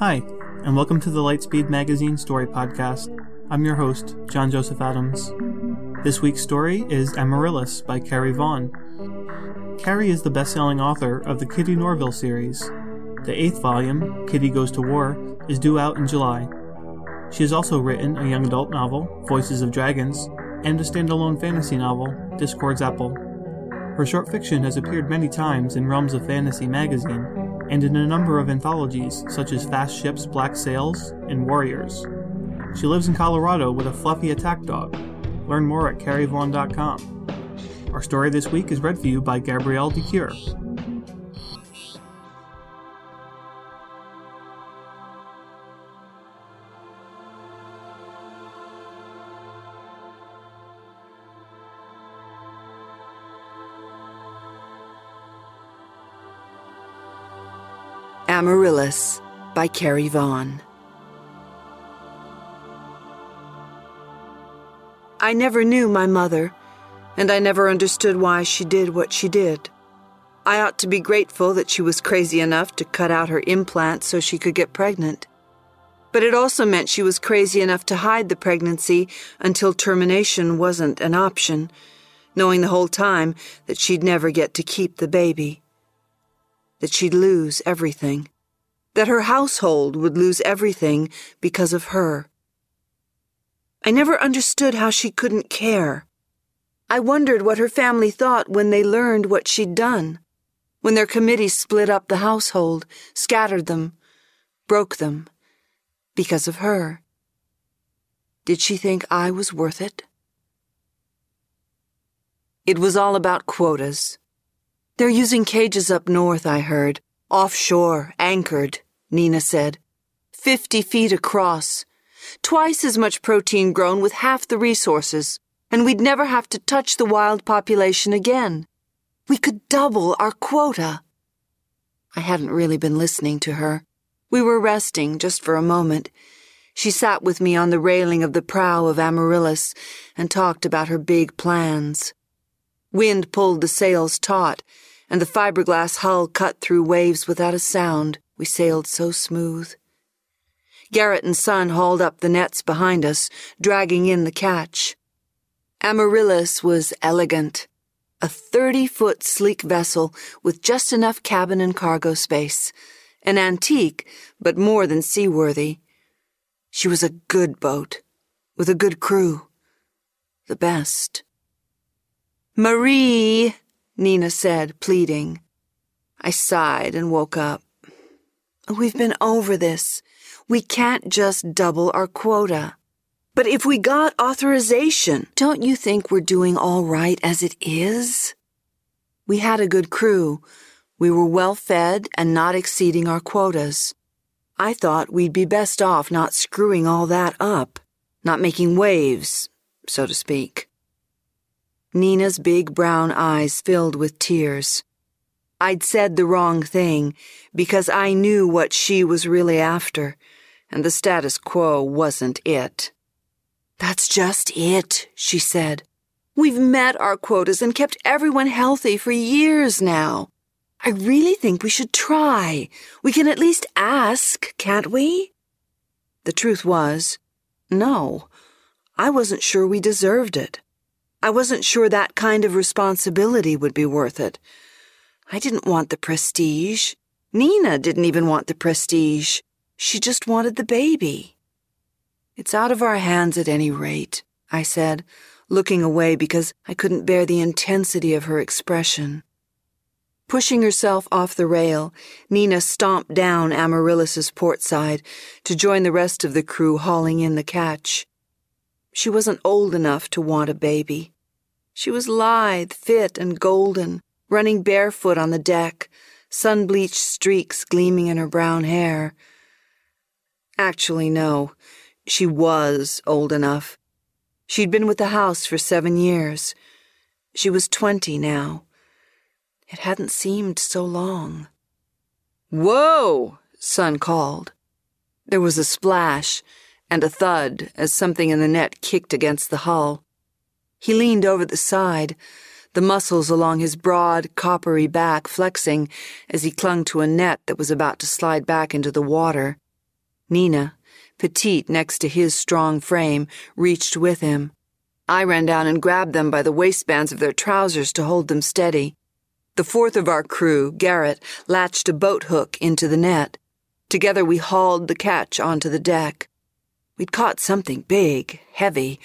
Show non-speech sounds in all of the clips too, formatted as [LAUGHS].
Hi, and welcome to the Lightspeed Magazine Story Podcast. I'm your host, John Joseph Adams. This week's story is Amaryllis by Carrie Vaughn. Carrie is the best selling author of the Kitty Norville series. The eighth volume, Kitty Goes to War, is due out in July. She has also written a young adult novel, Voices of Dragons, and a standalone fantasy novel, Discord's Apple. Her short fiction has appeared many times in Realms of Fantasy magazine and in a number of anthologies such as Fast Ships, Black Sails, and Warriors. She lives in Colorado with a fluffy attack dog. Learn more at carrievaughn.com. Our story this week is read for you by Gabrielle De Cuir. Amaryllis by Carrie Vaughn. I never knew my mother, and I never understood why she did what she did. I ought to be grateful that she was crazy enough to cut out her implant so she could get pregnant. But it also meant she was crazy enough to hide the pregnancy until termination wasn't an option, knowing the whole time that she'd never get to keep the baby that she'd lose everything, that her household would lose everything because of her. I never understood how she couldn't care. I wondered what her family thought when they learned what she'd done, when their committee split up the household, scattered them, broke them, because of her. Did she think I was worth it? It was all about quotas. They're using cages up north, I heard. Offshore, anchored, Nina said. Fifty feet across. Twice as much protein grown with half the resources, and we'd never have to touch the wild population again. We could double our quota. I hadn't really been listening to her. We were resting just for a moment. She sat with me on the railing of the prow of Amaryllis and talked about her big plans. Wind pulled the sails taut, and the fiberglass hull cut through waves without a sound. We sailed so smooth. Garrett and Sun hauled up the nets behind us, dragging in the catch. Amaryllis was elegant. A 30 foot sleek vessel with just enough cabin and cargo space. An antique, but more than seaworthy. She was a good boat, with a good crew. The best. Marie! Nina said, pleading. I sighed and woke up. We've been over this. We can't just double our quota. But if we got authorization, don't you think we're doing all right as it is? We had a good crew. We were well fed and not exceeding our quotas. I thought we'd be best off not screwing all that up, not making waves, so to speak. Nina's big brown eyes filled with tears. I'd said the wrong thing because I knew what she was really after, and the status quo wasn't it. That's just it, she said. We've met our quotas and kept everyone healthy for years now. I really think we should try. We can at least ask, can't we? The truth was, no. I wasn't sure we deserved it. I wasn't sure that kind of responsibility would be worth it. I didn't want the prestige. Nina didn't even want the prestige. She just wanted the baby. It's out of our hands at any rate, I said, looking away because I couldn't bear the intensity of her expression. Pushing herself off the rail, Nina stomped down Amaryllis's port side to join the rest of the crew hauling in the catch. She wasn't old enough to want a baby. She was lithe, fit, and golden, running barefoot on the deck, sun bleached streaks gleaming in her brown hair. Actually, no, she was old enough. She'd been with the house for seven years. She was twenty now. It hadn't seemed so long. Whoa! Sun called. There was a splash and a thud as something in the net kicked against the hull. He leaned over the side, the muscles along his broad, coppery back flexing as he clung to a net that was about to slide back into the water. Nina, petite next to his strong frame, reached with him. I ran down and grabbed them by the waistbands of their trousers to hold them steady. The fourth of our crew, Garrett, latched a boat hook into the net. Together we hauled the catch onto the deck. We'd caught something big, heavy,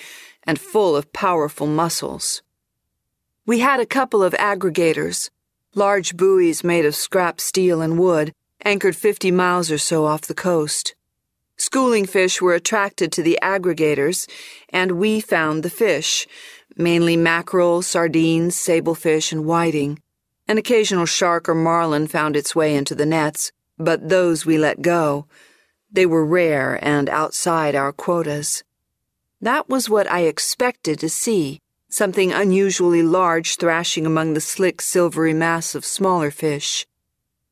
and full of powerful muscles. We had a couple of aggregators, large buoys made of scrap steel and wood, anchored 50 miles or so off the coast. Schooling fish were attracted to the aggregators, and we found the fish, mainly mackerel, sardines, sablefish, and whiting. An occasional shark or marlin found its way into the nets, but those we let go. They were rare and outside our quotas. That was what I expected to see something unusually large thrashing among the slick, silvery mass of smaller fish.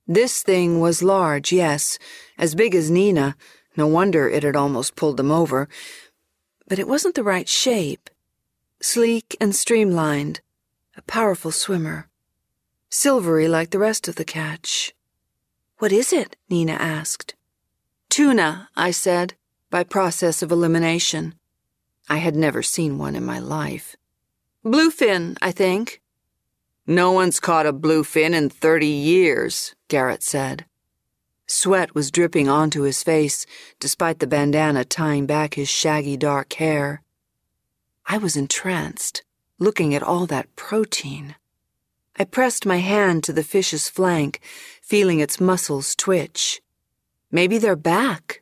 This thing was large, yes, as big as Nina. No wonder it had almost pulled them over. But it wasn't the right shape. Sleek and streamlined, a powerful swimmer silvery like the rest of the catch. What is it? Nina asked. Tuna, I said, by process of elimination. I had never seen one in my life. Bluefin, I think. No one's caught a bluefin in thirty years, Garrett said. Sweat was dripping onto his face, despite the bandana tying back his shaggy dark hair. I was entranced, looking at all that protein. I pressed my hand to the fish's flank, feeling its muscles twitch. Maybe they're back.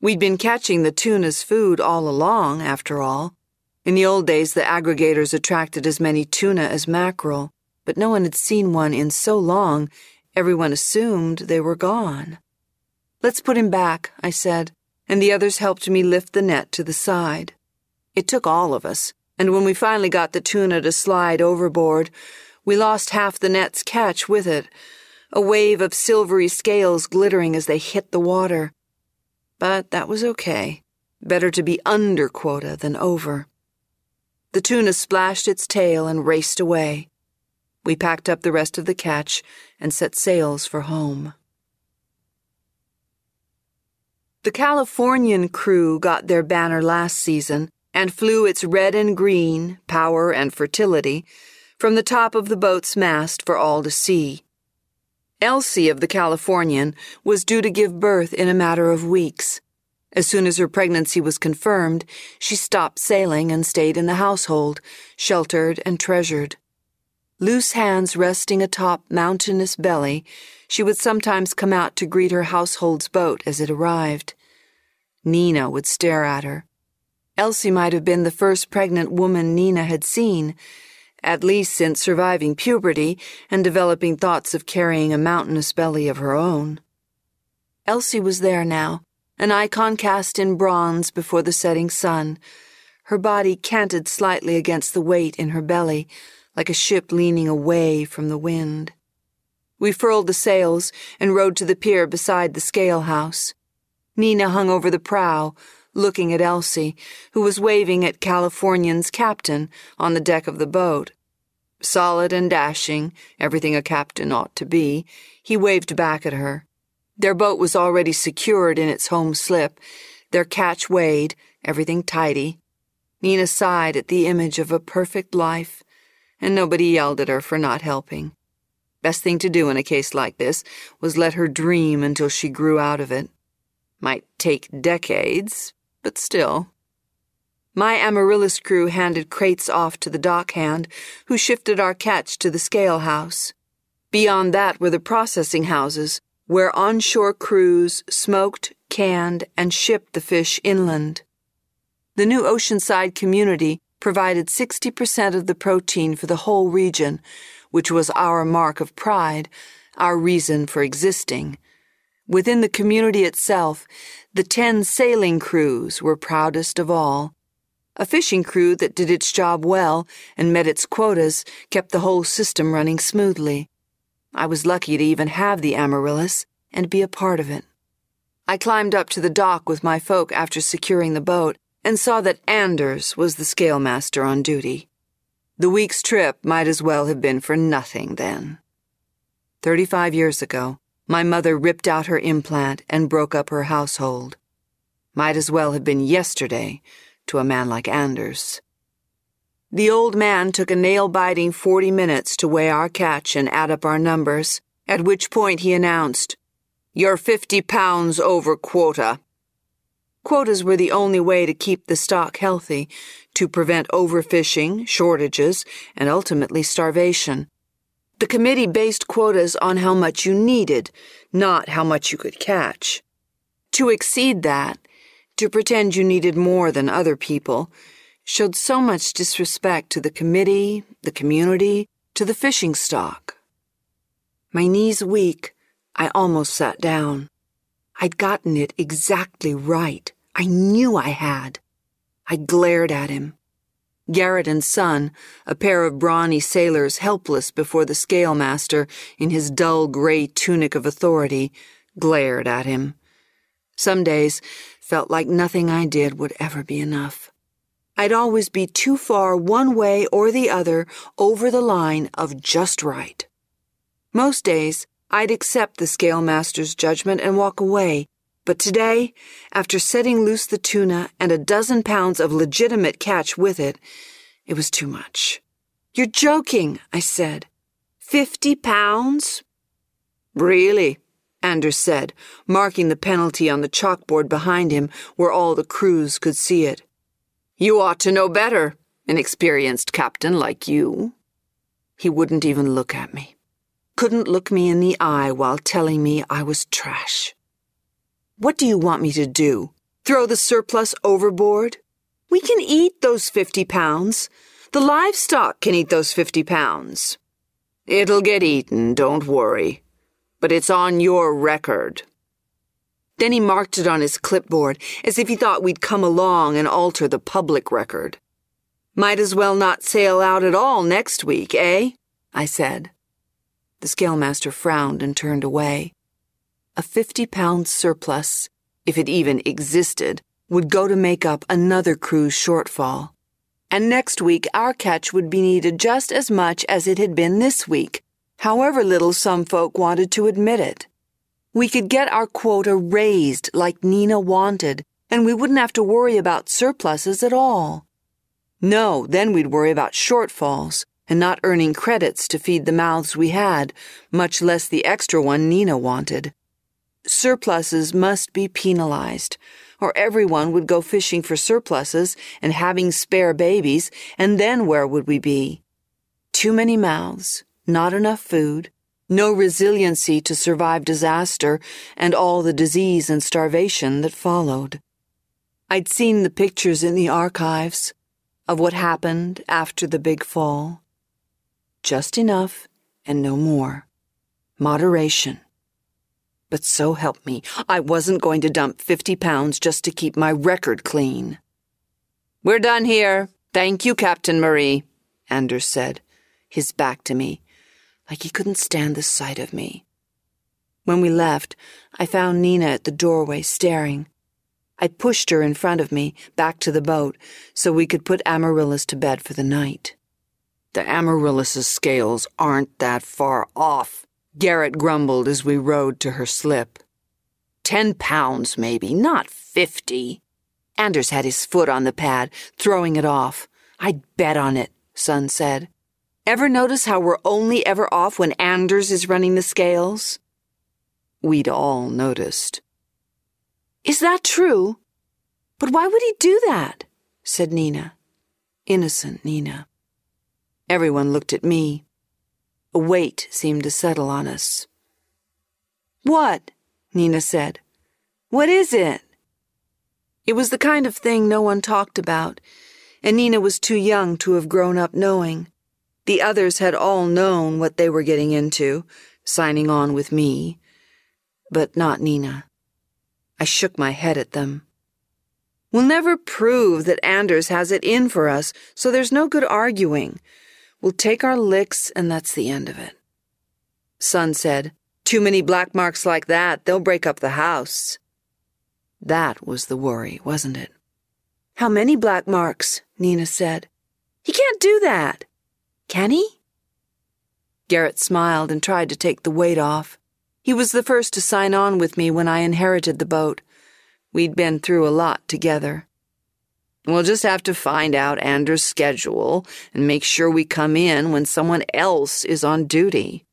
We'd been catching the tuna's food all along, after all. In the old days, the aggregators attracted as many tuna as mackerel, but no one had seen one in so long, everyone assumed they were gone. Let's put him back, I said, and the others helped me lift the net to the side. It took all of us and when we finally got the tuna to slide overboard, we lost half the net's catch with it, a wave of silvery scales glittering as they hit the water. But that was okay. Better to be under quota than over. The tuna splashed its tail and raced away. We packed up the rest of the catch and set sails for home. The Californian crew got their banner last season and flew its red and green, power and fertility, from the top of the boat's mast for all to see. Elsie of the Californian was due to give birth in a matter of weeks. As soon as her pregnancy was confirmed, she stopped sailing and stayed in the household, sheltered and treasured. Loose hands resting atop mountainous belly, she would sometimes come out to greet her household's boat as it arrived. Nina would stare at her, Elsie might have been the first pregnant woman Nina had seen, at least since surviving puberty and developing thoughts of carrying a mountainous belly of her own. Elsie was there now, an icon cast in bronze before the setting sun, her body canted slightly against the weight in her belly, like a ship leaning away from the wind. We furled the sails and rowed to the pier beside the scale house. Nina hung over the prow, looking at Elsie, who was waving at Californian's captain on the deck of the boat. Solid and dashing, everything a captain ought to be, he waved back at her. Their boat was already secured in its home slip, their catch weighed, everything tidy. Nina sighed at the image of a perfect life, and nobody yelled at her for not helping. Best thing to do in a case like this was let her dream until she grew out of it. Might take decades, but still. My Amaryllis crew handed crates off to the dockhand, who shifted our catch to the scale house. Beyond that were the processing houses, where onshore crews smoked, canned, and shipped the fish inland. The new Oceanside community provided 60% of the protein for the whole region, which was our mark of pride, our reason for existing. Within the community itself, the ten sailing crews were proudest of all. A fishing crew that did its job well and met its quotas kept the whole system running smoothly. I was lucky to even have the amaryllis and be a part of it. I climbed up to the dock with my folk after securing the boat and saw that Anders was the scale master on duty. The week's trip might as well have been for nothing then. Thirty five years ago, my mother ripped out her implant and broke up her household. Might as well have been yesterday to a man like Anders. The old man took a nail biting 40 minutes to weigh our catch and add up our numbers, at which point he announced, You're 50 pounds over quota. Quotas were the only way to keep the stock healthy, to prevent overfishing, shortages, and ultimately starvation. The committee based quotas on how much you needed, not how much you could catch. To exceed that, to pretend you needed more than other people, showed so much disrespect to the committee, the community, to the fishing stock. My knees weak, I almost sat down. I'd gotten it exactly right. I knew I had. I glared at him. Garrett and Sun, a pair of brawny sailors helpless before the scale master in his dull gray tunic of authority, glared at him. Some days felt like nothing I did would ever be enough. I'd always be too far one way or the other over the line of just right. Most days, I'd accept the scale master's judgment and walk away, but today, after setting loose the tuna and a dozen pounds of legitimate catch with it, it was too much. You're joking, I said. Fifty pounds? Really? Anders said, marking the penalty on the chalkboard behind him where all the crews could see it. You ought to know better, an experienced captain like you. He wouldn't even look at me. Couldn't look me in the eye while telling me I was trash. What do you want me to do? Throw the surplus overboard? We can eat those 50 pounds. The livestock can eat those 50 pounds. It'll get eaten, don't worry. But it's on your record. Then he marked it on his clipboard as if he thought we'd come along and alter the public record. Might as well not sail out at all next week, eh? I said. The scalemaster frowned and turned away. A 50 pound surplus, if it even existed, would go to make up another crew's shortfall. And next week, our catch would be needed just as much as it had been this week, however little some folk wanted to admit it. We could get our quota raised like Nina wanted, and we wouldn't have to worry about surpluses at all. No, then we'd worry about shortfalls and not earning credits to feed the mouths we had, much less the extra one Nina wanted. Surpluses must be penalized, or everyone would go fishing for surpluses and having spare babies, and then where would we be? Too many mouths, not enough food, no resiliency to survive disaster and all the disease and starvation that followed. I'd seen the pictures in the archives of what happened after the big fall. Just enough and no more. Moderation. But so help me, I wasn't going to dump 50 pounds just to keep my record clean. We're done here. Thank you, Captain Marie, Anders said, his back to me. Like he couldn't stand the sight of me. When we left, I found Nina at the doorway staring. I pushed her in front of me back to the boat so we could put Amaryllis to bed for the night. The Amaryllis's scales aren't that far off, Garrett grumbled as we rowed to her slip. Ten pounds, maybe, not fifty. Anders had his foot on the pad, throwing it off. I'd bet on it, Sun said. Ever notice how we're only ever off when Anders is running the scales? We'd all noticed. Is that true? But why would he do that? said Nina. Innocent Nina. Everyone looked at me. A weight seemed to settle on us. What? Nina said. What is it? It was the kind of thing no one talked about, and Nina was too young to have grown up knowing. The others had all known what they were getting into, signing on with me, but not Nina. I shook my head at them. We'll never prove that Anders has it in for us, so there's no good arguing. We'll take our licks, and that's the end of it. Sun said, Too many black marks like that, they'll break up the house. That was the worry, wasn't it? How many black marks? Nina said. He can't do that. Can he? Garrett smiled and tried to take the weight off. He was the first to sign on with me when I inherited the boat. We'd been through a lot together. We'll just have to find out Anders' schedule and make sure we come in when someone else is on duty.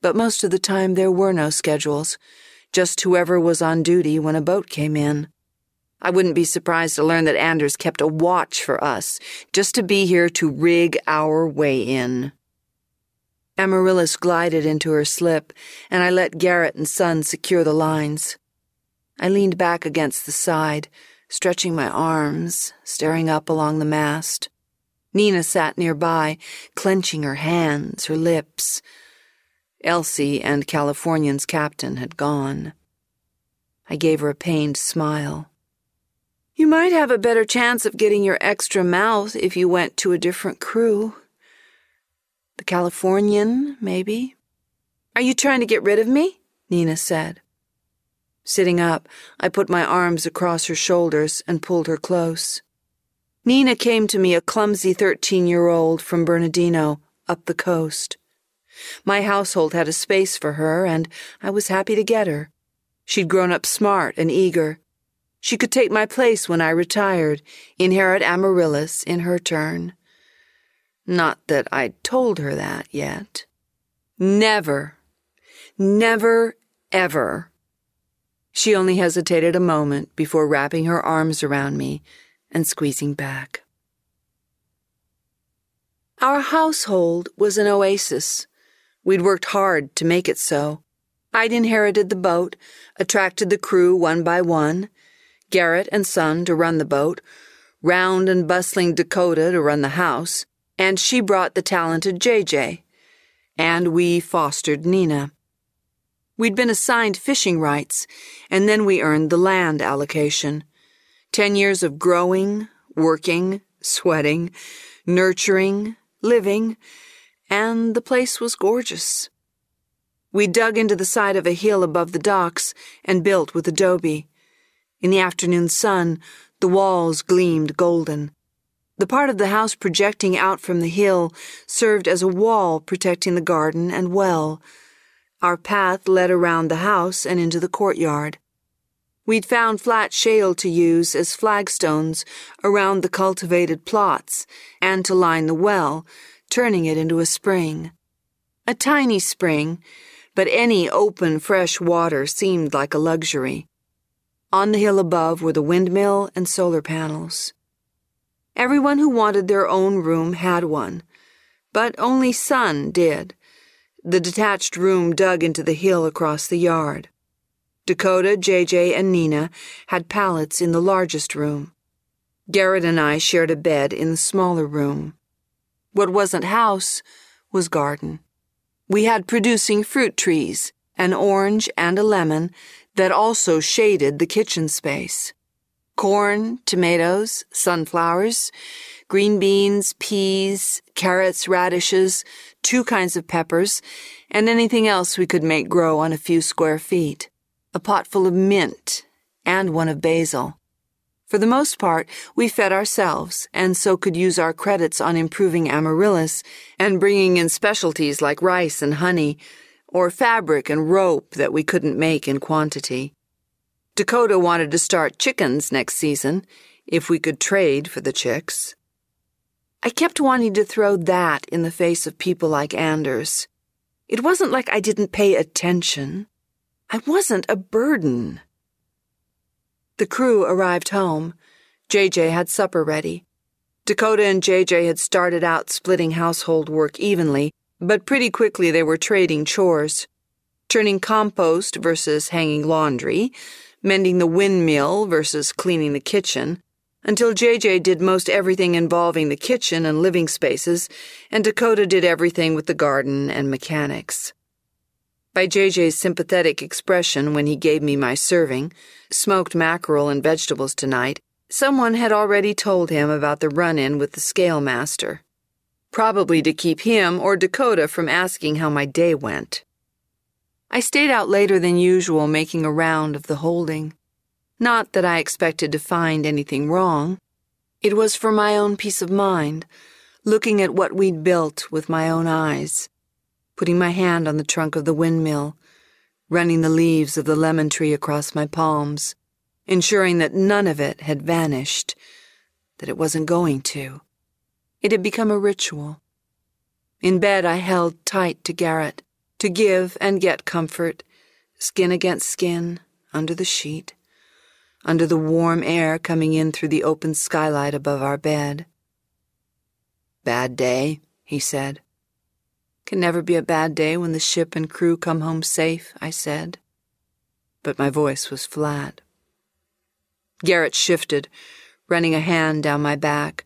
But most of the time there were no schedules, just whoever was on duty when a boat came in. I wouldn't be surprised to learn that Anders kept a watch for us, just to be here to rig our way in. Amaryllis glided into her slip, and I let Garrett and Sun secure the lines. I leaned back against the side, stretching my arms, staring up along the mast. Nina sat nearby, clenching her hands, her lips. Elsie and Californian's captain had gone. I gave her a pained smile. You might have a better chance of getting your extra mouth if you went to a different crew. The Californian, maybe? Are you trying to get rid of me? Nina said. Sitting up, I put my arms across her shoulders and pulled her close. Nina came to me a clumsy 13 year old from Bernardino, up the coast. My household had a space for her, and I was happy to get her. She'd grown up smart and eager. She could take my place when I retired, inherit Amaryllis in her turn. Not that I'd told her that yet. Never, never, ever. She only hesitated a moment before wrapping her arms around me and squeezing back. Our household was an oasis. We'd worked hard to make it so. I'd inherited the boat, attracted the crew one by one, Garrett and Sun to run the boat, round and bustling Dakota to run the house, and she brought the talented JJ. And we fostered Nina. We'd been assigned fishing rights, and then we earned the land allocation. Ten years of growing, working, sweating, nurturing, living, and the place was gorgeous. We dug into the side of a hill above the docks and built with adobe. In the afternoon sun, the walls gleamed golden. The part of the house projecting out from the hill served as a wall protecting the garden and well. Our path led around the house and into the courtyard. We'd found flat shale to use as flagstones around the cultivated plots and to line the well, turning it into a spring. A tiny spring, but any open, fresh water seemed like a luxury. On the hill above were the windmill and solar panels. Everyone who wanted their own room had one, but only Sun did. The detached room dug into the hill across the yard. Dakota, JJ, and Nina had pallets in the largest room. Garrett and I shared a bed in the smaller room. What wasn't house was garden. We had producing fruit trees, an orange and a lemon that also shaded the kitchen space corn, tomatoes, sunflowers, green beans, peas, carrots, radishes, two kinds of peppers, and anything else we could make grow on a few square feet, a pot full of mint, and one of basil. For the most part, we fed ourselves and so could use our credits on improving amaryllis and bringing in specialties like rice and honey, or fabric and rope that we couldn't make in quantity. Dakota wanted to start chickens next season, if we could trade for the chicks. I kept wanting to throw that in the face of people like Anders. It wasn't like I didn't pay attention. I wasn't a burden. The crew arrived home. JJ had supper ready. Dakota and JJ had started out splitting household work evenly, but pretty quickly they were trading chores. Turning compost versus hanging laundry, mending the windmill versus cleaning the kitchen, until JJ did most everything involving the kitchen and living spaces, and Dakota did everything with the garden and mechanics. By JJ's sympathetic expression when he gave me my serving, smoked mackerel and vegetables tonight, someone had already told him about the run in with the scale master. Probably to keep him or Dakota from asking how my day went. I stayed out later than usual making a round of the holding. Not that I expected to find anything wrong. It was for my own peace of mind, looking at what we'd built with my own eyes putting my hand on the trunk of the windmill, running the leaves of the lemon tree across my palms, ensuring that none of it had vanished, that it wasn't going to. It had become a ritual. In bed, I held tight to Garrett, to give and get comfort, skin against skin, under the sheet, under the warm air coming in through the open skylight above our bed. Bad day, he said. Can never be a bad day when the ship and crew come home safe, I said. But my voice was flat. Garrett shifted, running a hand down my back,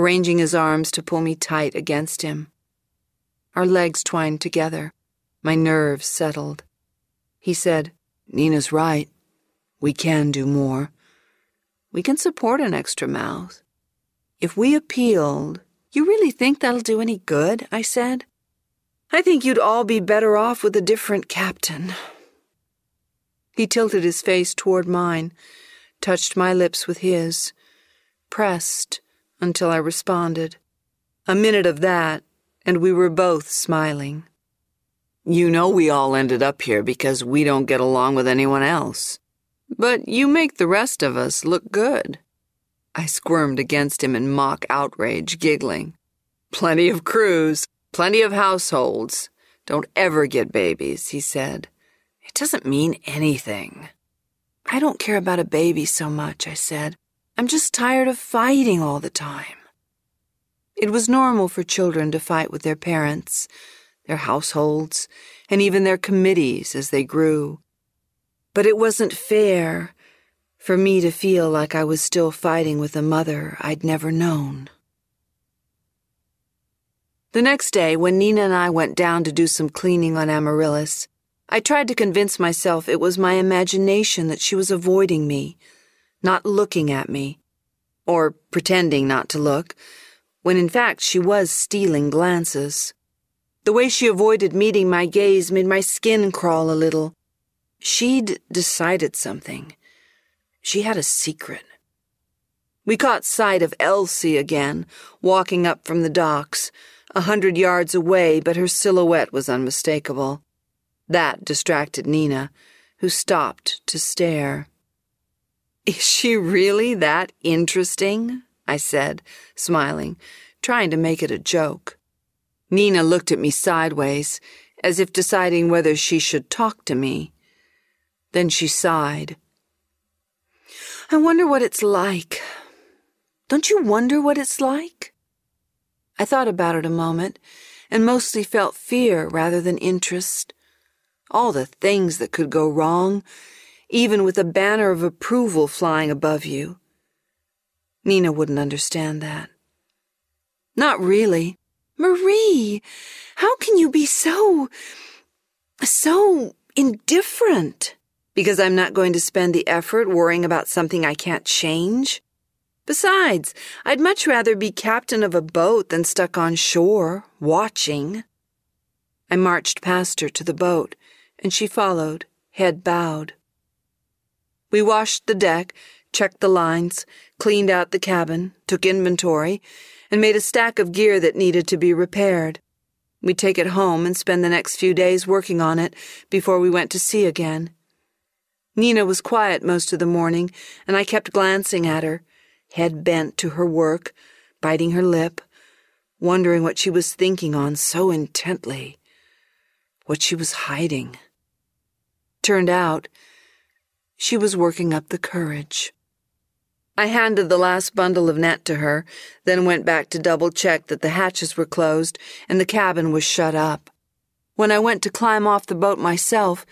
arranging his arms to pull me tight against him. Our legs twined together. My nerves settled. He said, Nina's right. We can do more. We can support an extra mouth. If we appealed, you really think that'll do any good? I said. I think you'd all be better off with a different captain. He tilted his face toward mine, touched my lips with his, pressed until I responded. A minute of that, and we were both smiling. You know we all ended up here because we don't get along with anyone else. But you make the rest of us look good. I squirmed against him in mock outrage, giggling. Plenty of crews, Plenty of households don't ever get babies, he said. It doesn't mean anything. I don't care about a baby so much, I said. I'm just tired of fighting all the time. It was normal for children to fight with their parents, their households, and even their committees as they grew. But it wasn't fair for me to feel like I was still fighting with a mother I'd never known. The next day, when Nina and I went down to do some cleaning on Amaryllis, I tried to convince myself it was my imagination that she was avoiding me, not looking at me, or pretending not to look, when in fact she was stealing glances. The way she avoided meeting my gaze made my skin crawl a little. She'd decided something. She had a secret. We caught sight of Elsie again, walking up from the docks a hundred yards away, but her silhouette was unmistakable. That distracted Nina, who stopped to stare. Is she really that interesting? I said, smiling, trying to make it a joke. Nina looked at me sideways, as if deciding whether she should talk to me. Then she sighed. I wonder what it's like. Don't you wonder what it's like? I thought about it a moment and mostly felt fear rather than interest. All the things that could go wrong, even with a banner of approval flying above you. Nina wouldn't understand that. Not really. Marie, how can you be so. so indifferent? Because I'm not going to spend the effort worrying about something I can't change? Besides, I'd much rather be captain of a boat than stuck on shore, watching. I marched past her to the boat, and she followed, head bowed. We washed the deck, checked the lines, cleaned out the cabin, took inventory, and made a stack of gear that needed to be repaired. We'd take it home and spend the next few days working on it before we went to sea again. Nina was quiet most of the morning, and I kept glancing at her, head bent to her work, biting her lip, wondering what she was thinking on so intently, what she was hiding. Turned out, she was working up the courage. I handed the last bundle of net to her, then went back to double check that the hatches were closed and the cabin was shut up. When I went to climb off the boat myself,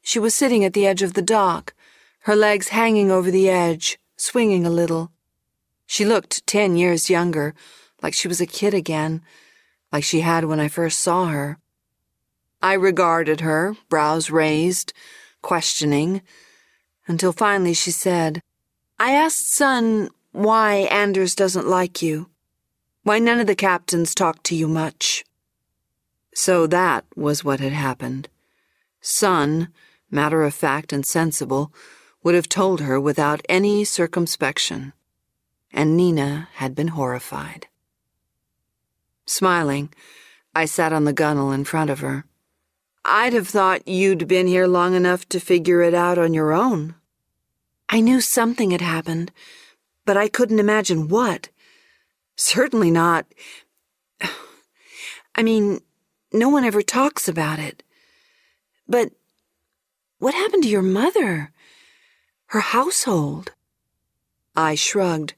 she was sitting at the edge of the dock, her legs hanging over the edge, swinging a little. She looked ten years younger, like she was a kid again, like she had when I first saw her. I regarded her, brows raised, questioning, until finally she said, I asked Sun why Anders doesn't like you, why none of the captains talk to you much. So that was what had happened. Sun, matter of fact and sensible, would have told her without any circumspection, and Nina had been horrified. Smiling, I sat on the gunwale in front of her. I'd have thought you'd been here long enough to figure it out on your own, I knew something had happened, but I couldn't imagine what. Certainly not. [SIGHS] I mean, no one ever talks about it. But what happened to your mother? Her household? I shrugged,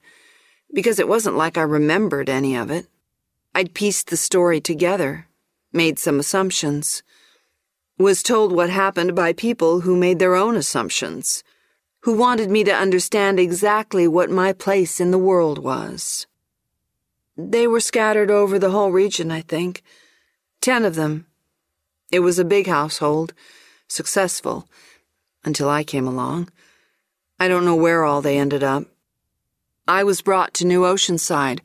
because it wasn't like I remembered any of it. I'd pieced the story together, made some assumptions, was told what happened by people who made their own assumptions who wanted me to understand exactly what my place in the world was. They were scattered over the whole region, I think. Ten of them. It was a big household, successful, until I came along. I don't know where all they ended up. I was brought to New Oceanside,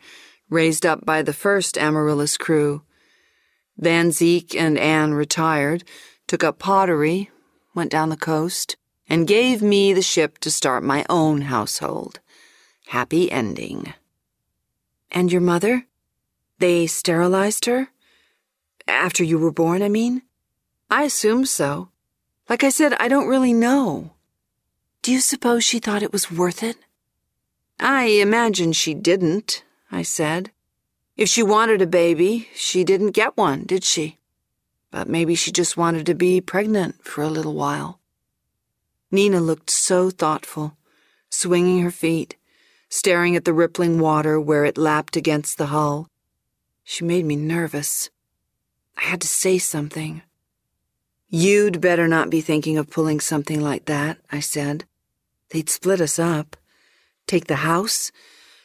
raised up by the first Amaryllis crew. Van Zeke and Anne retired, took up pottery, went down the coast and gave me the ship to start my own household. Happy ending. And your mother? They sterilized her? After you were born, I mean? I assume so. Like I said, I don't really know. Do you suppose she thought it was worth it? I imagine she didn't, I said. If she wanted a baby, she didn't get one, did she? But maybe she just wanted to be pregnant for a little while. Nina looked so thoughtful, swinging her feet, staring at the rippling water where it lapped against the hull. She made me nervous. I had to say something. You'd better not be thinking of pulling something like that, I said. They'd split us up. Take the house?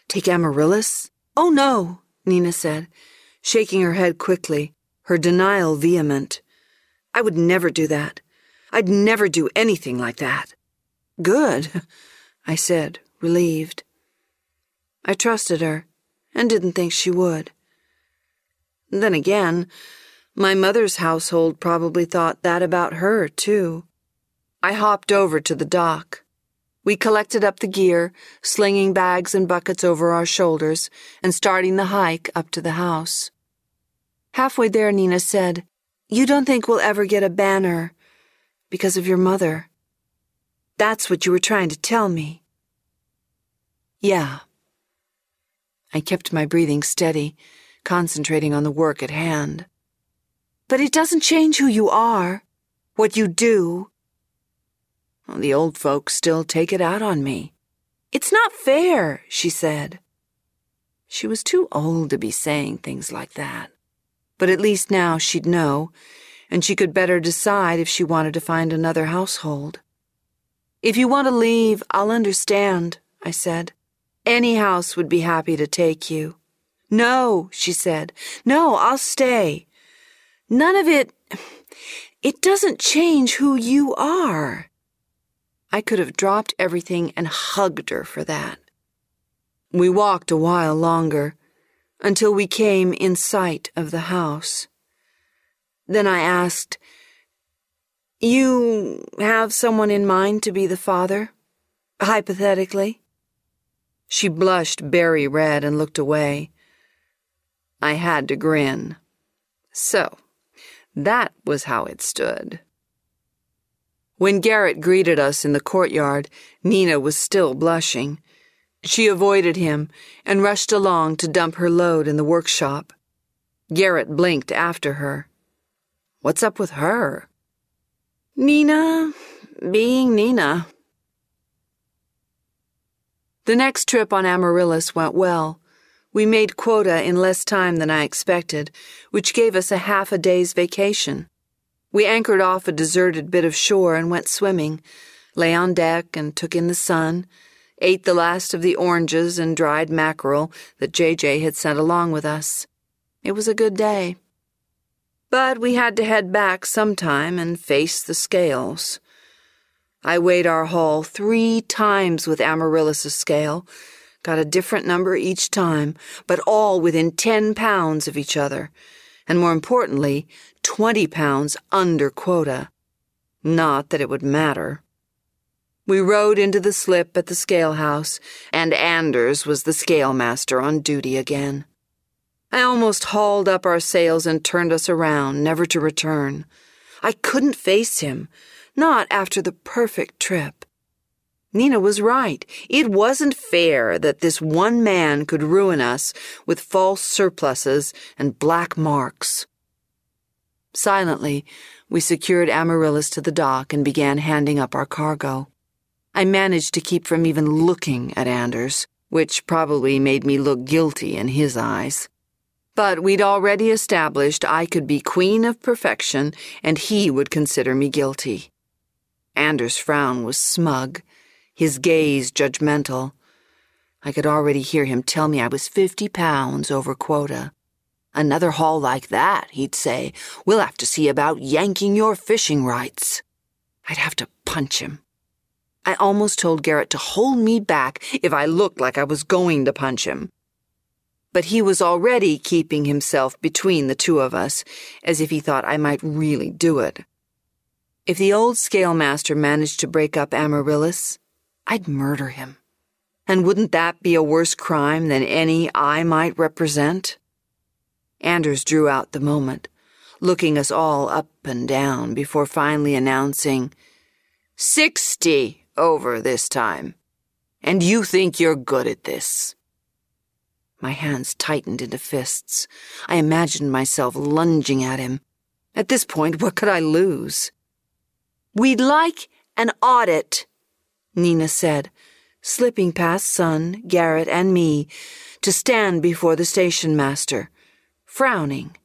Take Amaryllis? Oh, no, Nina said, shaking her head quickly, her denial vehement. I would never do that. I'd never do anything like that. Good, [LAUGHS] I said, relieved. I trusted her and didn't think she would. Then again, my mother's household probably thought that about her, too. I hopped over to the dock. We collected up the gear, slinging bags and buckets over our shoulders, and starting the hike up to the house. Halfway there, Nina said, You don't think we'll ever get a banner because of your mother. That's what you were trying to tell me. Yeah. I kept my breathing steady, concentrating on the work at hand. But it doesn't change who you are, what you do. Well, the old folks still take it out on me. It's not fair, she said. She was too old to be saying things like that. But at least now she'd know, and she could better decide if she wanted to find another household. If you want to leave, I'll understand, I said. Any house would be happy to take you. No, she said. No, I'll stay. None of it. It doesn't change who you are. I could have dropped everything and hugged her for that. We walked a while longer, until we came in sight of the house. Then I asked, You have someone in mind to be the father? Hypothetically? She blushed berry red and looked away. I had to grin. So, that was how it stood. When Garrett greeted us in the courtyard, Nina was still blushing. She avoided him and rushed along to dump her load in the workshop. Garrett blinked after her. What's up with her? Nina, being Nina. The next trip on Amaryllis went well. We made quota in less time than I expected, which gave us a half a day's vacation. We anchored off a deserted bit of shore and went swimming, lay on deck and took in the sun, ate the last of the oranges and dried mackerel that JJ had sent along with us. It was a good day. But we had to head back sometime and face the scales. I weighed our haul three times with Amaryllis's scale, got a different number each time, but all within ten pounds of each other, and more importantly, twenty pounds under quota. Not that it would matter. We rode into the slip at the scale house, and Anders was the scale master on duty again. I almost hauled up our sails and turned us around, never to return. I couldn't face him, not after the perfect trip. Nina was right. It wasn't fair that this one man could ruin us with false surpluses and black marks. Silently, we secured Amaryllis to the dock and began handing up our cargo. I managed to keep from even looking at Anders, which probably made me look guilty in his eyes. But we'd already established I could be queen of perfection and he would consider me guilty. Anders' frown was smug, his gaze judgmental. I could already hear him tell me I was 50 pounds over quota. Another haul like that, he'd say, we'll have to see about yanking your fishing rights. I'd have to punch him. I almost told Garrett to hold me back if I looked like I was going to punch him. But he was already keeping himself between the two of us, as if he thought I might really do it. If the old scale master managed to break up Amaryllis, I'd murder him. And wouldn't that be a worse crime than any I might represent? Anders drew out the moment, looking us all up and down before finally announcing, Sixty over this time. And you think you're good at this. My hands tightened into fists. I imagined myself lunging at him. At this point, what could I lose? We'd like an audit, Nina said, slipping past Sun, Garrett, and me to stand before the station master, frowning,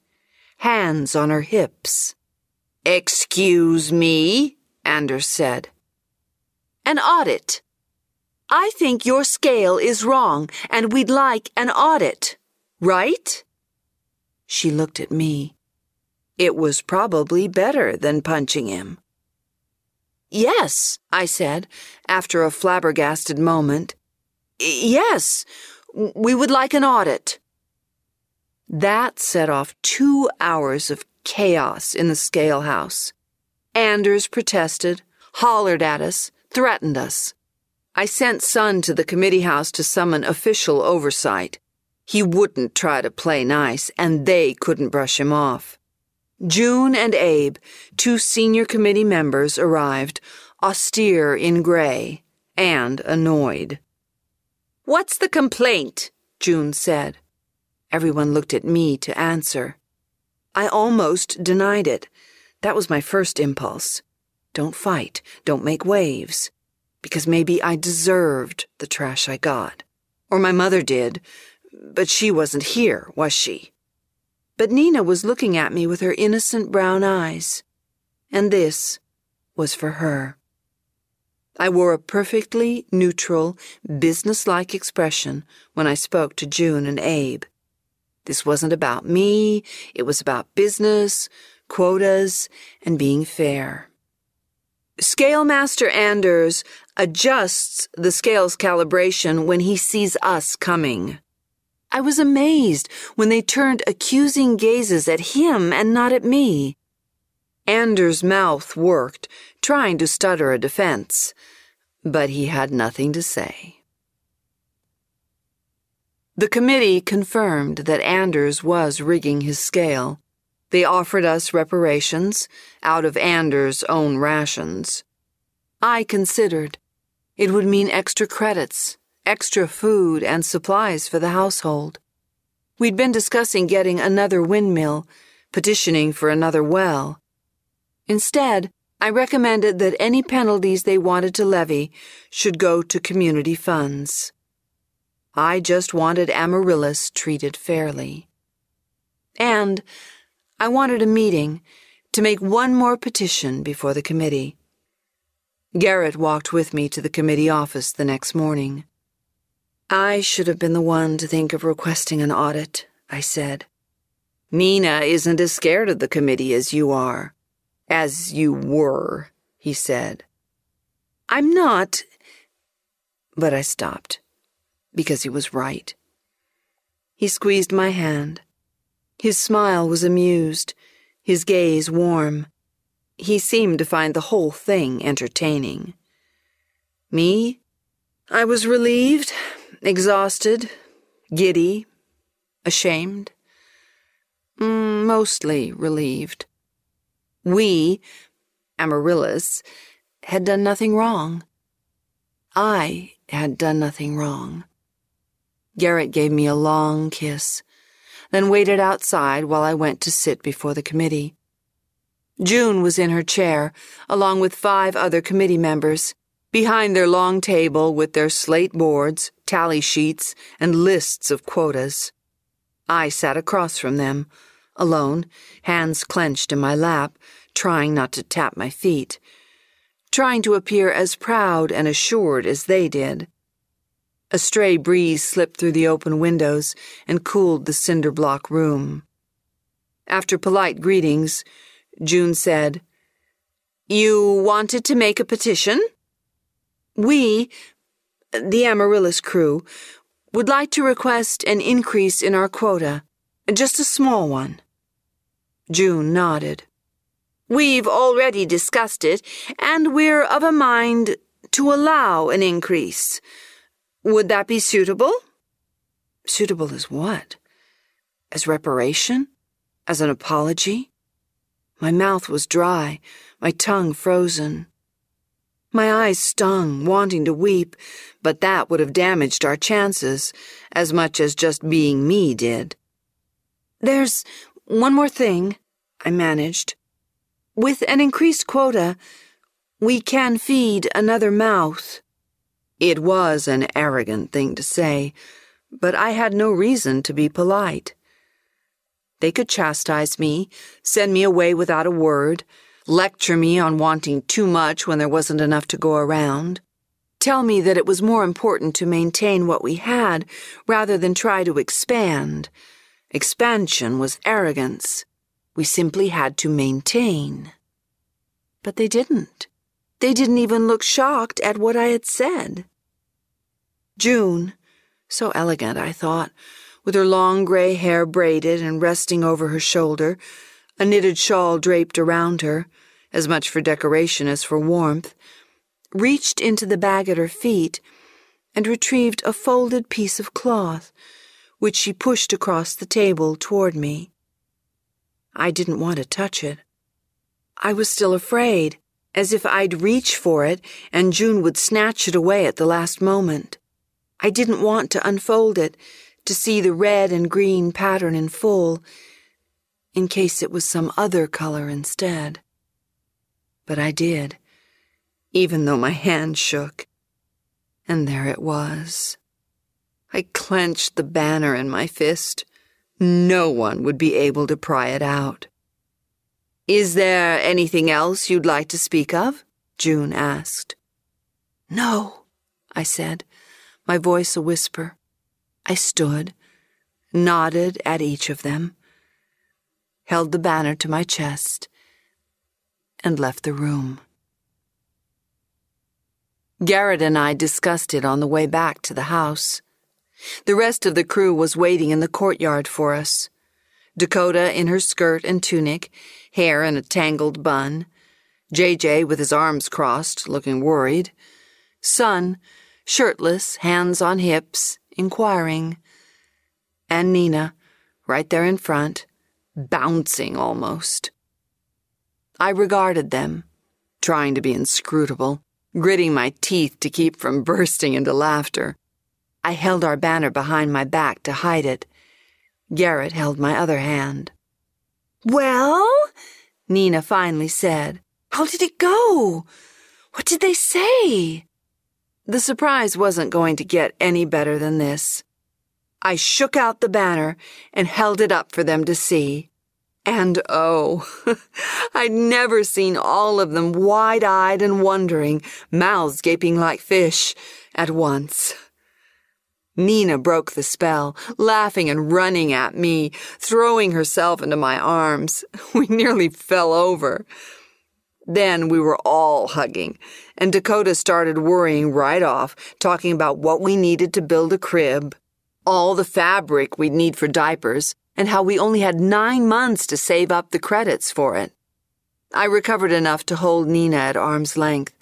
hands on her hips. Excuse me, Anders said an audit. I think your scale is wrong and we'd like an audit, right? She looked at me. It was probably better than punching him. Yes, I said, after a flabbergasted moment. Yes, we would like an audit. That set off two hours of chaos in the scale house. Anders protested, hollered at us, threatened us. I sent Sun to the committee house to summon official oversight. He wouldn't try to play nice, and they couldn't brush him off. June and Abe, two senior committee members, arrived, austere in gray and annoyed. What's the complaint? June said. Everyone looked at me to answer. I almost denied it. That was my first impulse. Don't fight. Don't make waves. Because maybe I deserved the trash I got. Or my mother did. But she wasn't here, was she? But Nina was looking at me with her innocent brown eyes. And this was for her. I wore a perfectly neutral, businesslike expression when I spoke to June and Abe. This wasn't about me, it was about business, quotas, and being fair. Scalemaster Anders adjusts the scale's calibration when he sees us coming. I was amazed when they turned accusing gazes at him and not at me. Anders' mouth worked, trying to stutter a defense, but he had nothing to say. The committee confirmed that Anders was rigging his scale. They offered us reparations out of Anders' own rations. I considered it would mean extra credits, extra food and supplies for the household. We'd been discussing getting another windmill, petitioning for another well. Instead, I recommended that any penalties they wanted to levy should go to community funds. I just wanted Amaryllis treated fairly. And I wanted a meeting to make one more petition before the committee. Garrett walked with me to the committee office the next morning. I should have been the one to think of requesting an audit, I said. Nina isn't as scared of the committee as you are. As you were, he said. I'm not. But I stopped, because he was right. He squeezed my hand. His smile was amused, his gaze warm. He seemed to find the whole thing entertaining. Me? I was relieved, exhausted, giddy, ashamed. Mm, mostly relieved. We, Amaryllis, had done nothing wrong. I had done nothing wrong. Garrett gave me a long kiss, then waited outside while I went to sit before the committee. June was in her chair, along with five other committee members, behind their long table with their slate boards, tally sheets, and lists of quotas. I sat across from them, alone, hands clenched in my lap, trying not to tap my feet, trying to appear as proud and assured as they did. A stray breeze slipped through the open windows and cooled the cinder block room. After polite greetings, June said, You wanted to make a petition? We, the Amaryllis crew, would like to request an increase in our quota, just a small one. June nodded. We've already discussed it, and we're of a mind to allow an increase. Would that be suitable? Suitable as what? As reparation? As an apology? My mouth was dry, my tongue frozen. My eyes stung, wanting to weep, but that would have damaged our chances as much as just being me did. There's one more thing, I managed. With an increased quota, we can feed another mouth. It was an arrogant thing to say, but I had no reason to be polite. They could chastise me, send me away without a word, lecture me on wanting too much when there wasn't enough to go around, tell me that it was more important to maintain what we had rather than try to expand. Expansion was arrogance. We simply had to maintain. But they didn't. They didn't even look shocked at what I had said. June, so elegant, I thought, with her long gray hair braided and resting over her shoulder, a knitted shawl draped around her, as much for decoration as for warmth, reached into the bag at her feet and retrieved a folded piece of cloth, which she pushed across the table toward me. I didn't want to touch it. I was still afraid, as if I'd reach for it and June would snatch it away at the last moment. I didn't want to unfold it to see the red and green pattern in full, in case it was some other color instead. But I did, even though my hand shook. And there it was. I clenched the banner in my fist. No one would be able to pry it out. Is there anything else you'd like to speak of? June asked. No, I said, my voice a whisper. I stood, nodded at each of them, held the banner to my chest, and left the room. Garrett and I discussed it on the way back to the house. The rest of the crew was waiting in the courtyard for us. Dakota in her skirt and tunic, hair in a tangled bun. JJ with his arms crossed, looking worried. Sun, shirtless, hands on hips, inquiring. And Nina, right there in front, bouncing almost. I regarded them, trying to be inscrutable, gritting my teeth to keep from [LAUGHS] bursting into laughter. I held our banner behind my back to hide it. Garrett held my other hand. Well? Nina finally said. How did it go? What did they say? The surprise wasn't going to get any better than this. I shook out the banner and held it up for them to see. And oh, [LAUGHS] I'd never seen all of them wide eyed and wondering, mouths gaping like fish, at once. Nina broke the spell, laughing and running at me, throwing herself into my arms. [LAUGHS] We nearly fell over. Then we were all hugging, and Dakota started worrying right off, talking about what we needed to build a crib, all the fabric we'd need for diapers, and how we only had nine months to save up the credits for it. I recovered enough to hold Nina at arm's length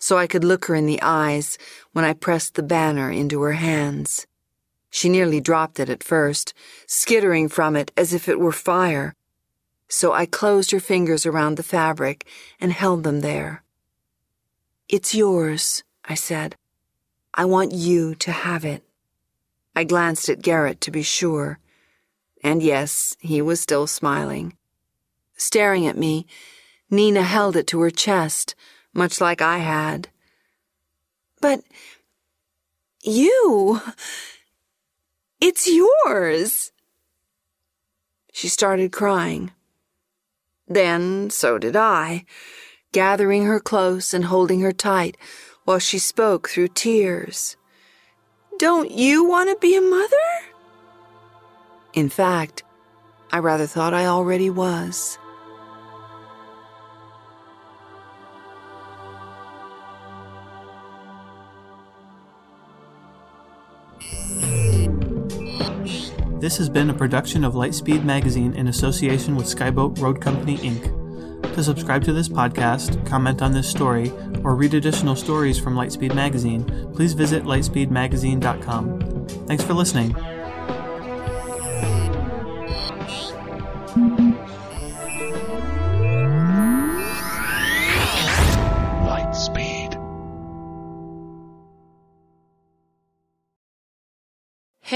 so I could look her in the eyes when I pressed the banner into her hands. She nearly dropped it at first, skittering from it as if it were fire so I closed her fingers around the fabric and held them there. It's yours, I said. I want you to have it. I glanced at Garrett to be sure. And yes, he was still smiling. Staring at me, Nina held it to her chest, much like I had. But you. It's yours. She started crying. Then so did I, gathering her close and holding her tight while she spoke through tears. Don't you want to be a mother? In fact, I rather thought I already was. This has been a production of Lightspeed Magazine in association with Skyboat Road Company, Inc. To subscribe to this podcast, comment on this story, or read additional stories from Lightspeed Magazine, please visit lightspeedmagazine.com. Thanks for listening.